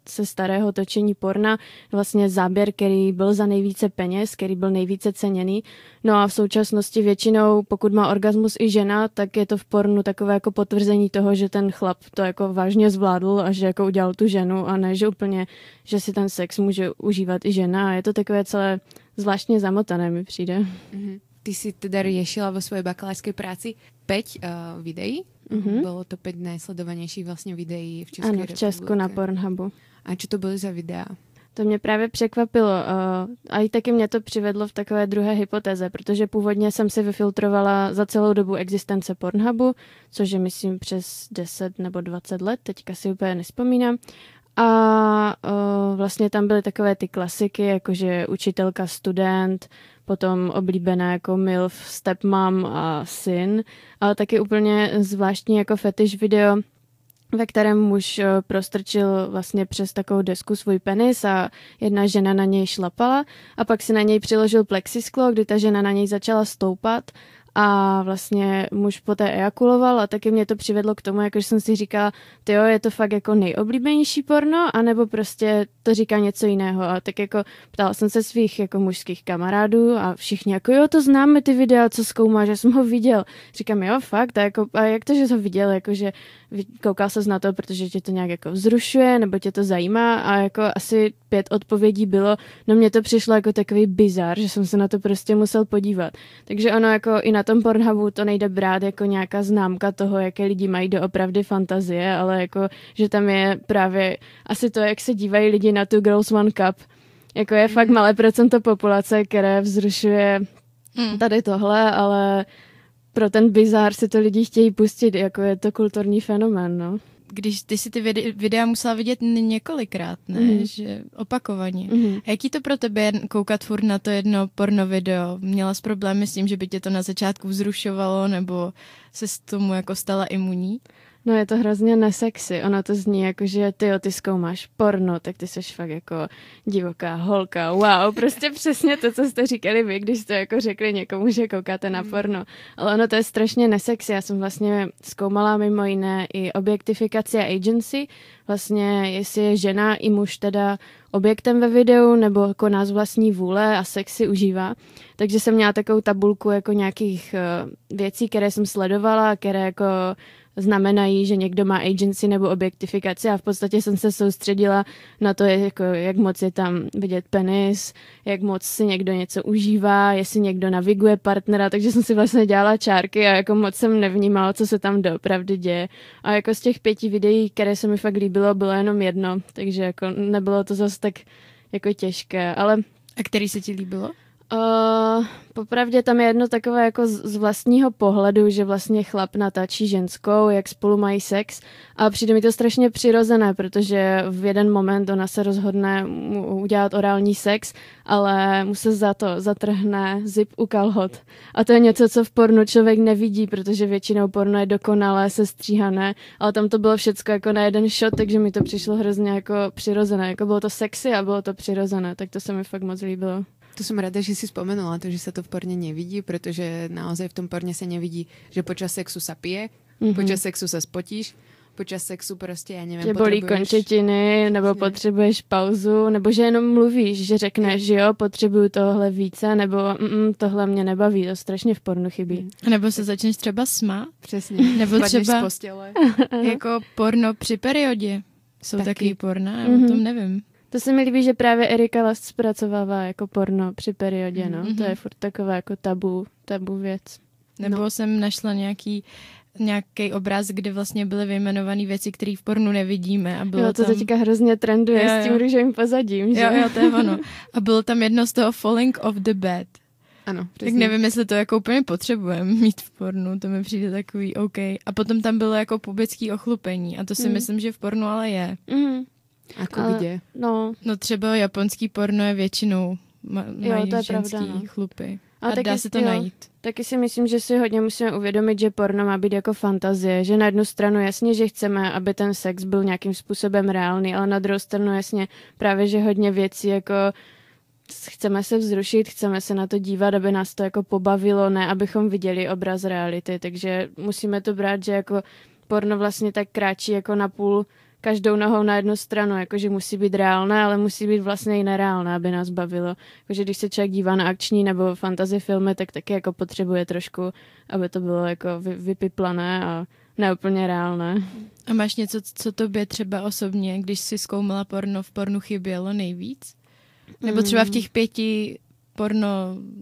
se starého točení porna, vlastně záběr, který byl za nejvíce peněz, který byl nejvíce ceněný. No a v současnosti většinou, pokud má orgasmus i žena, tak je to v pornu takové jako potvrzení toho, že ten chlap to jako vážně zvládl a že jako udělal tu ženu a ne, že úplně, že si ten sex může užívat i žena a je to takové celé zvláštně zamotané mi přijde. Mm-hmm. Ty si teda riešila vo svojej bakalářské práci 5 uh, eh, videí. Mm-hmm. Bylo to 5 najsledovanějších vlastně videí v České Ano, v Česku na Pornhubu. A co to byly za videa? To mě právě překvapilo a i taky mě to přivedlo v takové druhé hypotéze, protože původně jsem si vyfiltrovala za celou dobu existence Pornhubu, což je myslím přes 10 nebo 20 let, teďka si úplně nespomínám. A o, vlastně tam byly takové ty klasiky, jakože učitelka, student, potom oblíbená jako MILF, stepmom a syn, ale taky úplně zvláštní jako fetish video, ve kterém muž eh, prostrčil vlastně přes takovou desku svůj penis a jedna žena na něj šlapala a pak si na něj přiložil plexisklo, kdy ta žena na něj začala stoupat a vlastně muž poté ejakuloval a taky mě to přivedlo k tomu, jakože jsem si říkala, ty jo, je to fakt jako nejoblíbenější porno, anebo prostě to říká něco jiného a tak jako ptala jsem se svých jako mužských kamarádů a všichni jako jo, to známe ty videa, co zkoumá, že jsem ho viděl. Říkám, jo, fakt, a, jako, a jak to, že to viděl, jakože koukal se na to, protože tě to nějak jako vzrušuje, nebo tě to zajímá a jako asi pět odpovědí bylo, no mně to přišlo jako takový bizar, že jsem se na to prostě musel podívat. Takže ono jako i na tom Pornhubu to nejde brát jako nějaká známka toho, jaké lidi mají doopravdy fantazie, ale jako, že tam je právě asi to, jak se dívají lidi na tu Girls One Cup. Jako je fakt malé procento populace, které vzrušuje hmm. tady tohle, ale pro ten bizár si to lidi chtějí pustit, jako je to kulturní fenomén, no. Když ty si ty videa musela vidět několikrát, ne? Mm. Že opakovaně. Mm. A jaký to pro tebe koukat furt na to jedno porno video? Měla jsi problémy s tím, že by tě to na začátku vzrušovalo, nebo se s tomu jako stala imunní? No je to hrozně nesexy. Ono to zní jako, že ty jo, ty zkoumáš porno, tak ty jsi fakt jako divoká holka. Wow, prostě přesně to, co jste říkali vy, když jste jako řekli někomu, že koukáte na mm. porno. Ale ono to je strašně nesexy. Já jsem vlastně zkoumala mimo jiné i objektifikaci a agency. Vlastně jestli je žena i muž teda objektem ve videu nebo koná z vlastní vůle a sexy užívá. Takže jsem měla takovou tabulku jako nějakých uh, věcí, které jsem sledovala, které jako znamenají, že někdo má agency nebo objektifikaci a v podstatě jsem se soustředila na to, jako, jak moc je tam vidět penis, jak moc si někdo něco užívá, jestli někdo naviguje partnera, takže jsem si vlastně dělala čárky a jako moc jsem nevnímala, co se tam doopravdy děje. A jako z těch pěti videí, které se mi fakt líbilo, bylo jenom jedno, takže jako nebylo to zase tak jako těžké, ale... A který se ti líbilo? Uh, popravdě tam je jedno takové jako z vlastního pohledu, že vlastně chlap natáčí ženskou, jak spolu mají sex a přijde mi to strašně přirozené, protože v jeden moment ona se rozhodne udělat orální sex, ale mu se za to zatrhne zip u kalhot. A to je něco, co v pornu člověk nevidí, protože většinou porno je dokonalé, sestříhané, ale tam to bylo všecko jako na jeden shot, takže mi to přišlo hrozně jako přirozené. Jako bylo to sexy a bylo to přirozené, tak to se mi fakt moc líbilo. To som rada, že si spomenula to, že sa to v porne nevidí, pretože naozaj v tom porne sa nevidí, že počas sexu sa pije, mm-hmm. počas sexu sa spotíš, počas sexu prostě, já nevím, Tě bolí končetiny, nebo Přesně. potřebuješ pauzu, nebo že jenom mluvíš, že řekneš, že jo, potřebuju tohle více, nebo mm, tohle mě nebaví, to strašně v pornu chybí. Nebo se začneš třeba smát. Přesně. Nebo třeba jako porno při periodě. Jsou taky, taky porna, já mm-hmm. o mhm. tom nevím. To se mi líbí, že právě Erika Last zpracovává jako porno při periodě, no. Mm-hmm. To je furt taková jako tabu, tabu věc. Nebo no. jsem našla nějaký nějaký obraz, kde vlastně byly vyjmenované věci, které v pornu nevidíme. A bylo jo, to tam... teďka hrozně trenduje jo, jo. s tím růžovým pozadím, že? Jo, jo, to je ono. A bylo tam jedno z toho Falling off the bed. Ano, přesně. Tak nevím, jestli to jako úplně potřebujeme mít v pornu, to mi přijde takový OK. A potom tam bylo jako pubický ochlupení a to si mm. myslím, že v pornu ale je. Mm. Ako ale, kde? No. no třeba japonský porno je většinou ma- jo, to je ženský pravda, no. chlupy. A, a taky, dá se to jo, najít. Taky si myslím, že si hodně musíme uvědomit, že porno má být jako fantazie, že na jednu stranu jasně, že chceme, aby ten sex byl nějakým způsobem reálný, ale na druhou stranu jasně právě, že hodně věcí jako chceme se vzrušit, chceme se na to dívat, aby nás to jako pobavilo, ne abychom viděli obraz reality, takže musíme to brát, že jako porno vlastně tak kráčí jako na půl každou nohou na jednu stranu, jakože musí být reálné, ale musí být vlastně i nereálné, aby nás bavilo. Jakože když se člověk dívá na akční nebo fantasy filmy, tak taky jako potřebuje trošku, aby to bylo jako vy, vypiplané a neúplně reálné. A máš něco, co tobě třeba osobně, když jsi zkoumala porno, v pornu chybělo nejvíc? Nebo třeba v mm. těch pěti porno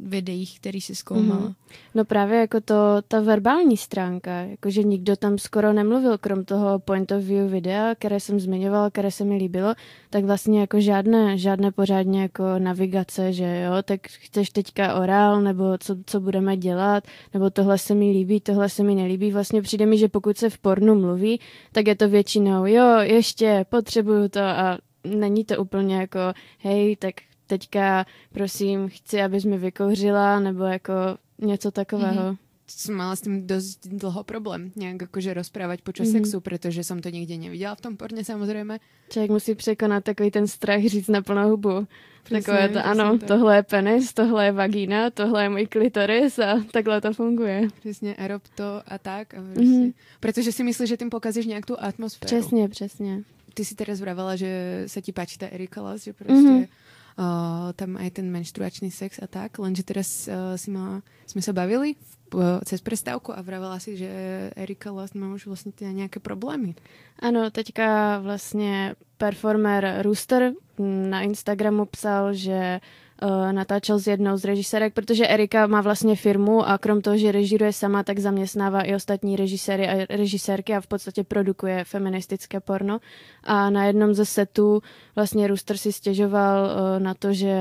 videích, který si zkoumala? Mm-hmm. No právě jako to, ta verbální stránka, jakože nikdo tam skoro nemluvil, krom toho point of view videa, které jsem zmiňovala, které se mi líbilo, tak vlastně jako žádné, žádné pořádně jako navigace, že jo, tak chceš teďka orál, nebo co, co budeme dělat, nebo tohle se mi líbí, tohle se mi nelíbí. Vlastně přijde mi, že pokud se v pornu mluví, tak je to většinou, jo, ještě, potřebuju to a není to úplně jako, hej, tak teďka prosím, chci, abys mi vykouřila, nebo jako něco takového. Mm-hmm. Som mala s tým dosť dlho problém nejak akože rozprávať počas mm-hmm. sexu, pretože som to nikde nevidela v tom porne samozrejme. Člověk musí překonat takový ten strach říct na plnou hubu. Přesně, Takové to, ano, tak. tohle je penis, tohle je vagína, tohle je můj klitoris a takhle to funguje. Přesně, a rob to a tak. A mm-hmm. Protože si myslíš, že tím pokazíš nějak tu atmosféru. Přesně, přesně. Ty si teraz vravela, že se ti páči ta Erika Las, že prostě mm-hmm uh, tam aj ten menštruačný sex a tak, lenže teraz uh, si ma, sme sa bavili uh, cez prestávku a vravela si, že Erika Last má už vlastně teda nějaké problémy. Ano, teďka vlastně performer Rooster na Instagramu psal, že uh, natáčel s jednou z režisérek, protože Erika má vlastně firmu a krom toho, že režíruje sama, tak zaměstnává i ostatní režiséry a režisérky a v podstatě produkuje feministické porno. A na jednom ze setů vlastně Rooster si stěžoval uh, na to, že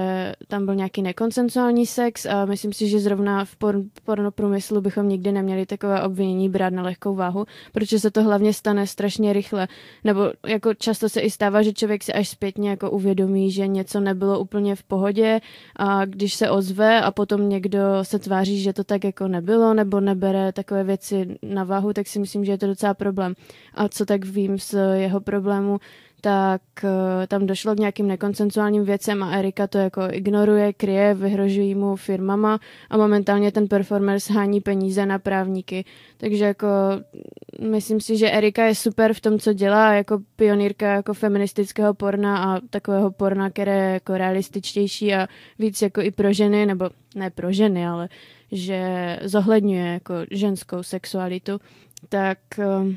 tam byl nějaký nekonsensuální sex a myslím si, že zrovna v por- pornoprůmyslu bychom nikdy neměli takové obvinění brát na lehkou váhu, protože se to hlavně stane strašně rychle. Nebo jako často se i stává, že člověk si až zpětně jako uvědomí, že něco nebylo úplně v pohodě a když se ozve a potom někdo se tváří, že to tak jako nebylo nebo nebere takové věci na váhu, tak si myslím, že je to docela problém. A co tak vím z jeho problému, tak uh, tam došlo k nějakým nekoncensuálním věcem a Erika to jako ignoruje, kryje, vyhrožují mu firmama a momentálně ten performer shání peníze na právníky. Takže jako myslím si, že Erika je super v tom, co dělá, jako pionýrka jako feministického porna a takového porna, které je jako realističtější a víc jako i pro ženy, nebo ne pro ženy, ale že zohledňuje jako ženskou sexualitu, tak uh,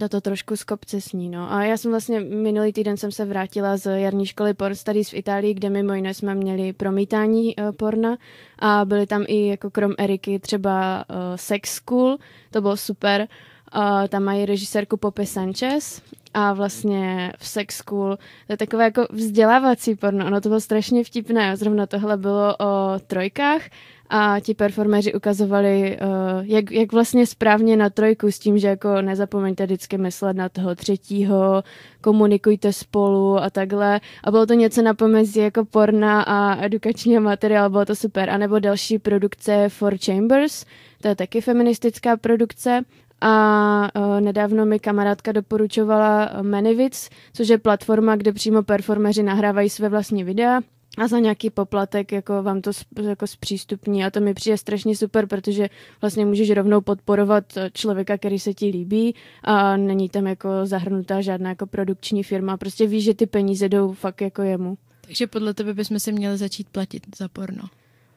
to to trošku z kopce sní, no. A já jsem vlastně minulý týden jsem se vrátila z jarní školy Porn Studies v Itálii, kde mimo jiné jsme měli promítání uh, porna a byly tam i jako krom Eriky třeba uh, Sex School, to bylo super. Uh, tam mají režisérku Pope Sanchez a vlastně v sex school. To je takové jako vzdělávací porno. Ono to bylo strašně vtipné. Zrovna tohle bylo o trojkách a ti performeři ukazovali, uh, jak, jak vlastně správně na trojku s tím, že jako nezapomeňte vždycky myslet na toho třetího, komunikujte spolu a takhle. A bylo to něco na pomezí jako porna a edukačního materiál, bylo to super. A nebo další produkce For Chambers, to je taky feministická produkce. A uh, nedávno mi kamarádka doporučovala Manyvids, což je platforma, kde přímo performeři nahrávají své vlastní videa a za nějaký poplatek jako vám to jako zpřístupní a to mi přijde strašně super, protože vlastně můžeš rovnou podporovat člověka, který se ti líbí a není tam jako zahrnutá žádná jako produkční firma, prostě víš, že ty peníze jdou fakt jako jemu. Takže podle tebe bychom si měli začít platit za porno.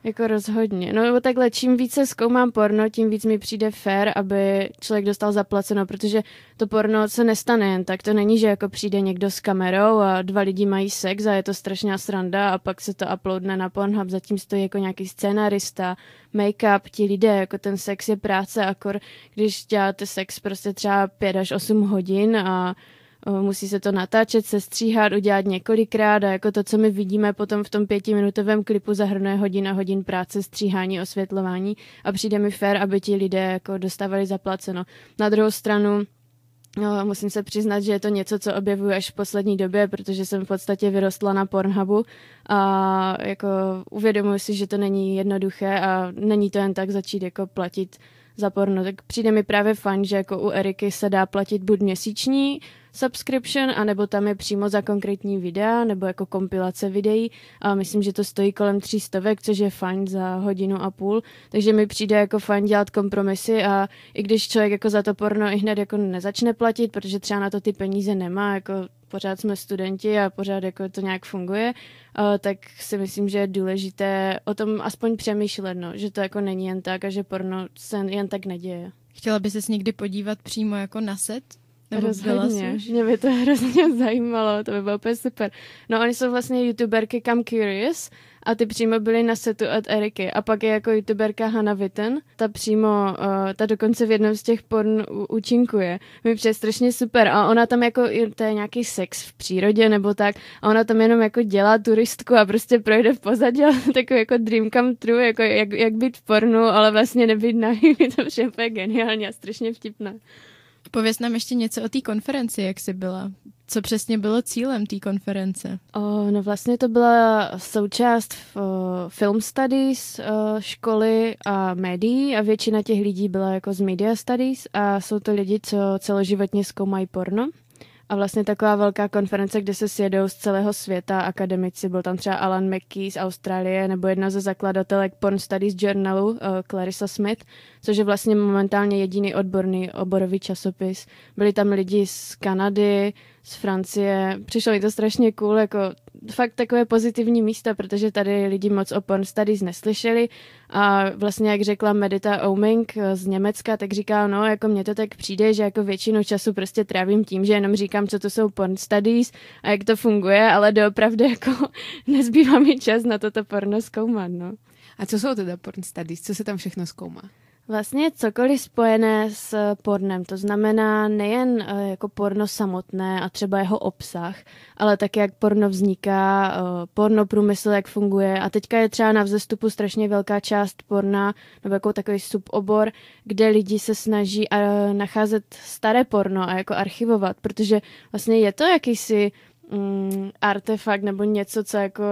Jako rozhodně. No nebo takhle, čím více zkoumám porno, tím víc mi přijde fair, aby člověk dostal zaplaceno, protože to porno se nestane jen tak. To není, že jako přijde někdo s kamerou a dva lidi mají sex a je to strašná sranda a pak se to uploadne na Pornhub, zatím stojí jako nějaký scénarista, make-up, ti lidé, jako ten sex je práce, akor když děláte sex prostě třeba 5 až 8 hodin a musí se to natáčet, se stříhat, udělat několikrát a jako to, co my vidíme potom v tom pětiminutovém klipu zahrnuje hodin a hodin práce, stříhání, osvětlování a přijde mi fér, aby ti lidé jako dostávali zaplaceno. Na druhou stranu No, musím se přiznat, že je to něco, co objevuji až v poslední době, protože jsem v podstatě vyrostla na Pornhubu a jako uvědomuji si, že to není jednoduché a není to jen tak začít jako platit za porno, tak přijde mi právě fajn, že jako u Eriky se dá platit buď měsíční subscription, anebo tam je přímo za konkrétní videa, nebo jako kompilace videí a myslím, že to stojí kolem 300, což je fajn za hodinu a půl, takže mi přijde jako fajn dělat kompromisy a i když člověk jako za to porno i hned jako nezačne platit, protože třeba na to ty peníze nemá, jako pořád jsme studenti a pořád jako to nějak funguje, tak si myslím, že je důležité o tom aspoň přemýšlet, no, že to jako není jen tak a že porno se jen tak neděje. Chtěla by ses někdy podívat přímo jako na set? Nebo Rozhodně, mě by to hrozně zajímalo, to by bylo úplně super. No oni jsou vlastně youtuberky Come Curious a ty přímo byly na setu od Eriky. A pak je jako youtuberka Hannah Witten, ta přímo, uh, ta dokonce v jednom z těch porn účinkuje. Mi přijde strašně super. A ona tam jako, to je nějaký sex v přírodě nebo tak, a ona tam jenom jako dělá turistku a prostě projde v pozadí, takový jako dream come true, jako jak, jak být v pornu, ale vlastně nebyt nahý. to je geniální a strašně vtipné. Pověz nám ještě něco o té konferenci, jak jsi byla. Co přesně bylo cílem té konference? O, no vlastně to byla součást uh, film studies uh, školy a médií a většina těch lidí byla jako z media studies a jsou to lidi, co celoživotně zkoumají porno. A vlastně taková velká konference, kde se sjedou z celého světa akademici. Byl tam třeba Alan McKee z Austrálie nebo jedna ze zakladatelek Porn Studies Journalu, uh, Clarissa Smith, což je vlastně momentálně jediný odborný oborový časopis. Byli tam lidi z Kanady, z Francie. Přišlo mi to strašně cool, jako fakt takové pozitivní místa, protože tady lidi moc o porn studies neslyšeli a vlastně jak řekla Medita Oming z Německa, tak říká, no jako mně to tak přijde, že jako většinu času prostě trávím tím, že jenom říkám, co to jsou porn studies a jak to funguje, ale doopravdy jako nezbývá mi čas na toto porno zkoumat, no. A co jsou teda porn studies? Co se tam všechno zkoumá? Vlastně cokoliv spojené s pornem, to znamená nejen eh, jako porno samotné a třeba jeho obsah, ale také jak porno vzniká, eh, porno průmysl, jak funguje. A teďka je třeba na vzestupu strašně velká část porna, nebo jako takový subobor, kde lidi se snaží eh, nacházet staré porno a jako archivovat, protože vlastně je to jakýsi mm, artefakt nebo něco, co jako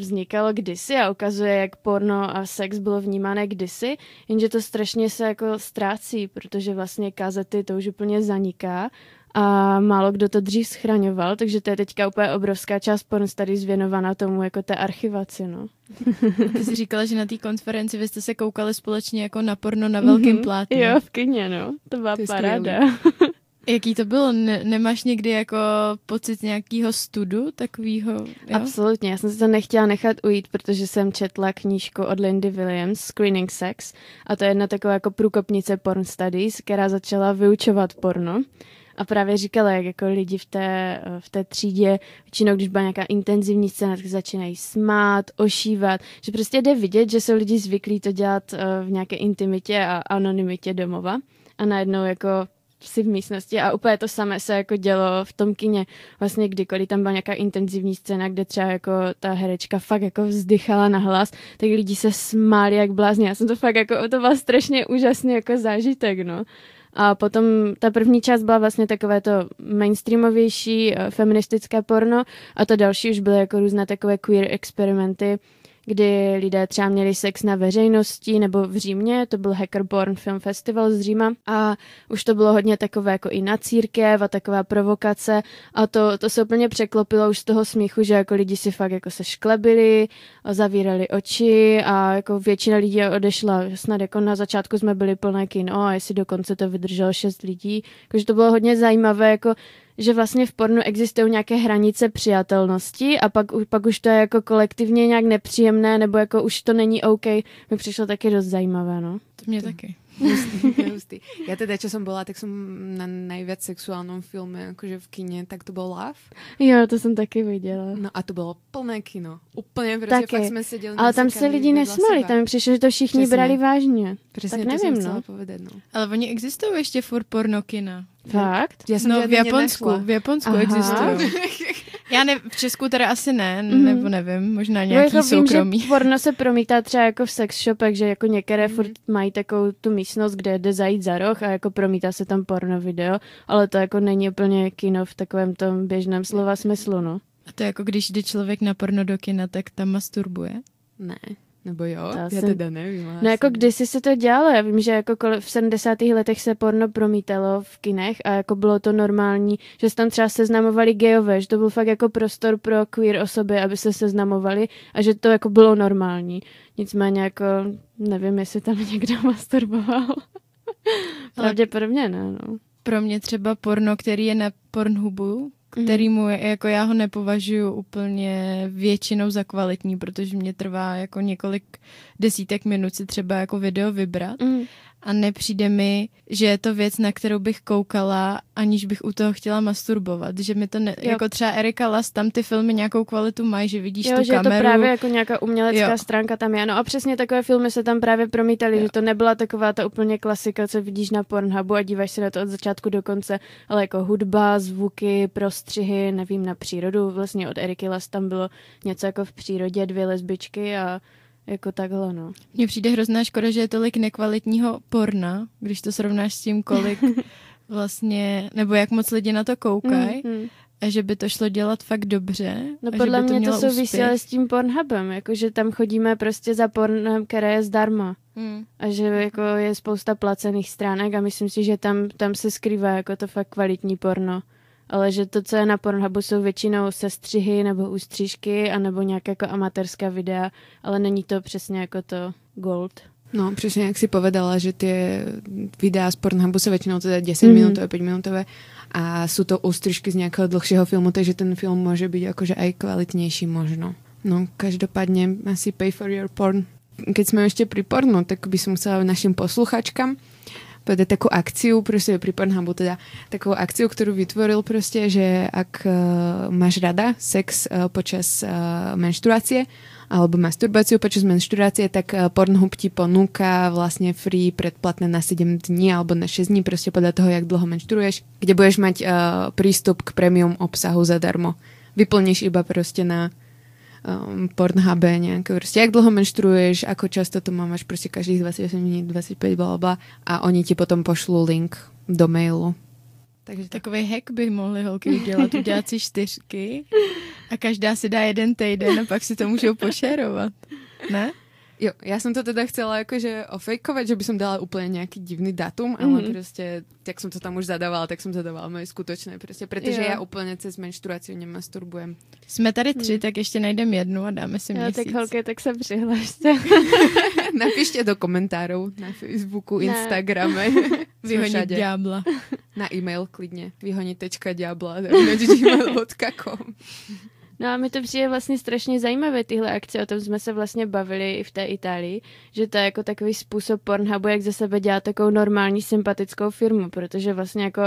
vznikalo kdysi a ukazuje, jak porno a sex bylo vnímané kdysi, jenže to strašně se jako ztrácí, protože vlastně kazety to už úplně zaniká a málo kdo to dřív schraňoval, takže to je teďka úplně obrovská část porn tady zvěnovaná tomu jako té archivaci, no. Ty jsi říkala, že na té konferenci vy jste se koukali společně jako na porno na velkém mm-hmm. plátně. Jo, v kyně, no. To byla to paráda. Jaký to bylo? Ne, nemáš někdy jako pocit nějakého studu takového? Absolutně, já jsem se to nechtěla nechat ujít, protože jsem četla knížku od Lindy Williams, Screening Sex, a to je jedna taková jako průkopnice porn studies, která začala vyučovat porno. A právě říkala, jak jako lidi v té, v té třídě, většinou, když byla nějaká intenzivní scéna, tak začínají smát, ošívat, že prostě jde vidět, že jsou lidi zvyklí to dělat eh, v nějaké intimitě a anonymitě domova. A najednou jako si v místnosti a úplně to samé se jako dělo v tom kině. Vlastně kdykoliv tam byla nějaká intenzivní scéna, kde třeba jako ta herečka fakt jako vzdychala na hlas, tak lidi se smáli jak blázni. Já jsem to fakt jako, to byl strašně úžasný jako zážitek, no. A potom ta první část byla vlastně takové to mainstreamovější eh, feministické porno a to další už byly jako různé takové queer experimenty, kdy lidé třeba měli sex na veřejnosti nebo v Římě, to byl Hackerborn Film Festival z Říma a už to bylo hodně takové jako i na církev a taková provokace a to, to se úplně překlopilo už z toho smíchu, že jako lidi si fakt jako se šklebili, zavírali oči a jako většina lidí odešla, snad jako na začátku jsme byli plné kino a jestli dokonce to vydrželo šest lidí, takže to bylo hodně zajímavé, jako že vlastně v pornu existují nějaké hranice přijatelnosti a pak, pak už to je jako kolektivně nějak nepříjemné nebo jako už to není OK. Mi přišlo taky dost zajímavé, no. To mě taky. Hustý, Ja teda, čo som bola, tak som na najviac sexuálnom filme, akože v kine, tak to bol Love. Jo, to jsem taky viděla. No a to bylo plné kino. Úplně, prostě taky. fakt jsme seděli Ale tam se lidi nesměli, tam přišlo, že to všichni Přesně. brali vážně. Přesně, tak nevím, no. Povedat, no. Ale oni existují ještě furt porno kina. Fakt? Já jsem no, v Japonsku, v Japonsku existují. Já ne, v Česku teda asi ne, mm-hmm. nebo nevím, možná nějaký jako soukromý. Vím, že porno se promítá třeba jako v sex shopech, že jako některé mm-hmm. furt mají takovou tu místnost, kde jde zajít za roh a jako promítá se tam porno video, ale to jako není úplně kino v takovém tom běžném slova smyslu, no. A to jako když jde člověk na porno do kina, tak tam masturbuje? Ne. Nebo jo? To já jsem... teda nevím. No jako kdysi se to dělalo, já vím, že jako v 70. letech se porno promítalo v kinech a jako bylo to normální, že se tam třeba seznamovali gejové, že to byl fakt jako prostor pro queer osoby, aby se seznamovali a že to jako bylo normální. Nicméně jako nevím, jestli tam někdo masturboval. Pravděpodobně ne, no. Pro mě třeba porno, který je na Pornhubu. Kterýmu jako já ho nepovažuji úplně většinou za kvalitní, protože mě trvá jako několik desítek minut si třeba jako video vybrat. Mm a nepřijde mi, že je to věc, na kterou bych koukala, aniž bych u toho chtěla masturbovat. Že mi to ne, jako třeba Erika Las, tam ty filmy nějakou kvalitu mají, že vidíš jo, tu že kameru. to právě jako nějaká umělecká jo. stránka tam je. No a přesně takové filmy se tam právě promítaly, jo. že to nebyla taková ta úplně klasika, co vidíš na Pornhubu a díváš se na to od začátku do konce, ale jako hudba, zvuky, prostřihy, nevím, na přírodu. Vlastně od Eriky Las tam bylo něco jako v přírodě, dvě lesbičky a jako takhle, no. Mně přijde hrozná škoda, že je tolik nekvalitního porna, když to srovnáš s tím, kolik vlastně, nebo jak moc lidi na to koukají. Mm, mm. A že by to šlo dělat fakt dobře. No podle to mě to souvisí s tím Pornhubem, jakože tam chodíme prostě za pornem, které je zdarma. Mm. A že jako je spousta placených stránek a myslím si, že tam, tam se skrývá jako to fakt kvalitní porno ale že to, co je na Pornhubu, jsou většinou sestřihy nebo ústřížky, anebo nějaké jako amatérská videa, ale není to přesně jako to gold. No, přesně jak si povedala, že ty videa z Pornhubu jsou většinou teda 10 mm. minutové, 5 minutové a jsou to ústřížky z nějakého dlhšího filmu, takže ten film může být jakože aj kvalitnější možno. No, každopádně asi pay for your porn. Keď jsme ještě pri pornu, tak by som chcela našim posluchačkám povedať takú akciu, proste pri Pornhubu teda, takú akciu, ktorú vytvoril proste, že ak uh, máš rada sex uh, počas uh, menštruácie, alebo masturbáciu počas menštruácie, tak Pornhub ti ponúka vlastne free predplatné na 7 dní alebo na 6 dní, proste podľa toho, jak dlho menštruuješ, kde budeš mať uh, prístup k premium obsahu zadarmo. Vyplníš iba proste na um, Pornhube nějaké prostě, jak dlouho menstruuješ, ako často to máš prostě každých 28 minut, 25, bla, bla, a oni ti potom pošlou link do mailu. Takže takový hack by mohli holky udělat, udělat si čtyřky a každá si dá jeden týden a pak si to můžou pošerovat. Ne? Jo, já jsem to teda chcela jakože ofejkovat, že by som dala úplně nějaký divný datum, ale mm-hmm. prostě, jak jsem to tam už zadávala, tak jsem zadávala moje skutečné, prostě, protože jo. já úplně cez menstruaci nemasturbujem. Jsme tady tři, hmm. tak ještě najdeme jednu a dáme si měsíc. Jo, tak holky, tak se přihlašte. Napište do komentárů na Facebooku, ne. Instagrame. Vyhonit ďábla. Na e-mail klidně. Vyhonit.ďábla gmail.com No a mi to přijde vlastně strašně zajímavé tyhle akce, o tom jsme se vlastně bavili i v té Itálii, že to je jako takový způsob Pornhubu, jak ze sebe dělat takovou normální sympatickou firmu, protože vlastně jako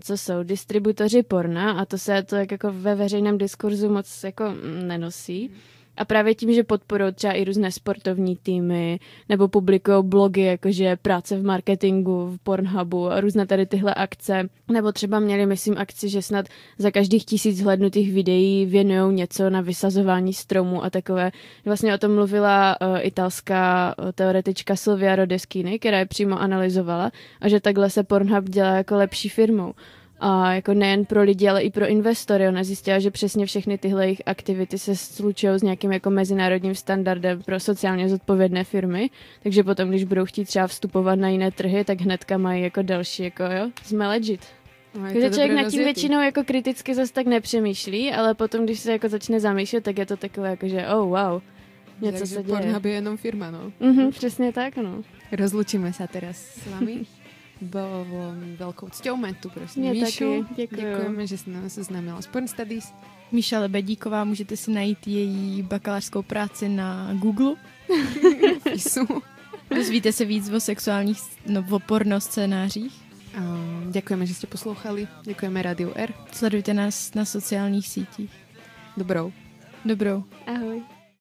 co jsou distributoři porna a to se to jako ve veřejném diskurzu moc jako nenosí, A právě tím, že podporují třeba i různé sportovní týmy, nebo publikují blogy, jakože práce v marketingu, v Pornhubu a různé tady tyhle akce. Nebo třeba měli, myslím, akci, že snad za každých tisíc hlednutých videí věnují něco na vysazování stromů a takové. Vlastně o tom mluvila uh, italská uh, teoretička Silvia Rodeschini, která je přímo analyzovala a že takhle se Pornhub dělá jako lepší firmou. A jako nejen pro lidi, ale i pro investory. Ona zjistila, že přesně všechny tyhle jejich aktivity se slučují s nějakým jako mezinárodním standardem pro sociálně zodpovědné firmy. Takže potom, když budou chtít třeba vstupovat na jiné trhy, tak hnedka mají jako další, jako jo, jsme legit. No, Takže člověk nad tím většinou jako kriticky zase tak nepřemýšlí, ale potom, když se jako začne zamýšlet, tak je to takové jako, že oh wow, něco Takže se děje. Pornhub je jenom firma, no. Mhm, přesně tak, no. Rozlučíme se teraz s vámi. Bylo velkou cťou mít tu prostě Mě Míšu. Taky, děkuju. Děkujeme, že jsi nás seznámila s Porn Studies. Míša Lebedíková, můžete si najít její bakalářskou práci na Google. Dozvíte se víc o sexuálních, no, o porno scénářích. děkujeme, že jste poslouchali. Děkujeme Radio R. Sledujte nás na sociálních sítích. Dobrou. Dobrou. Ahoj.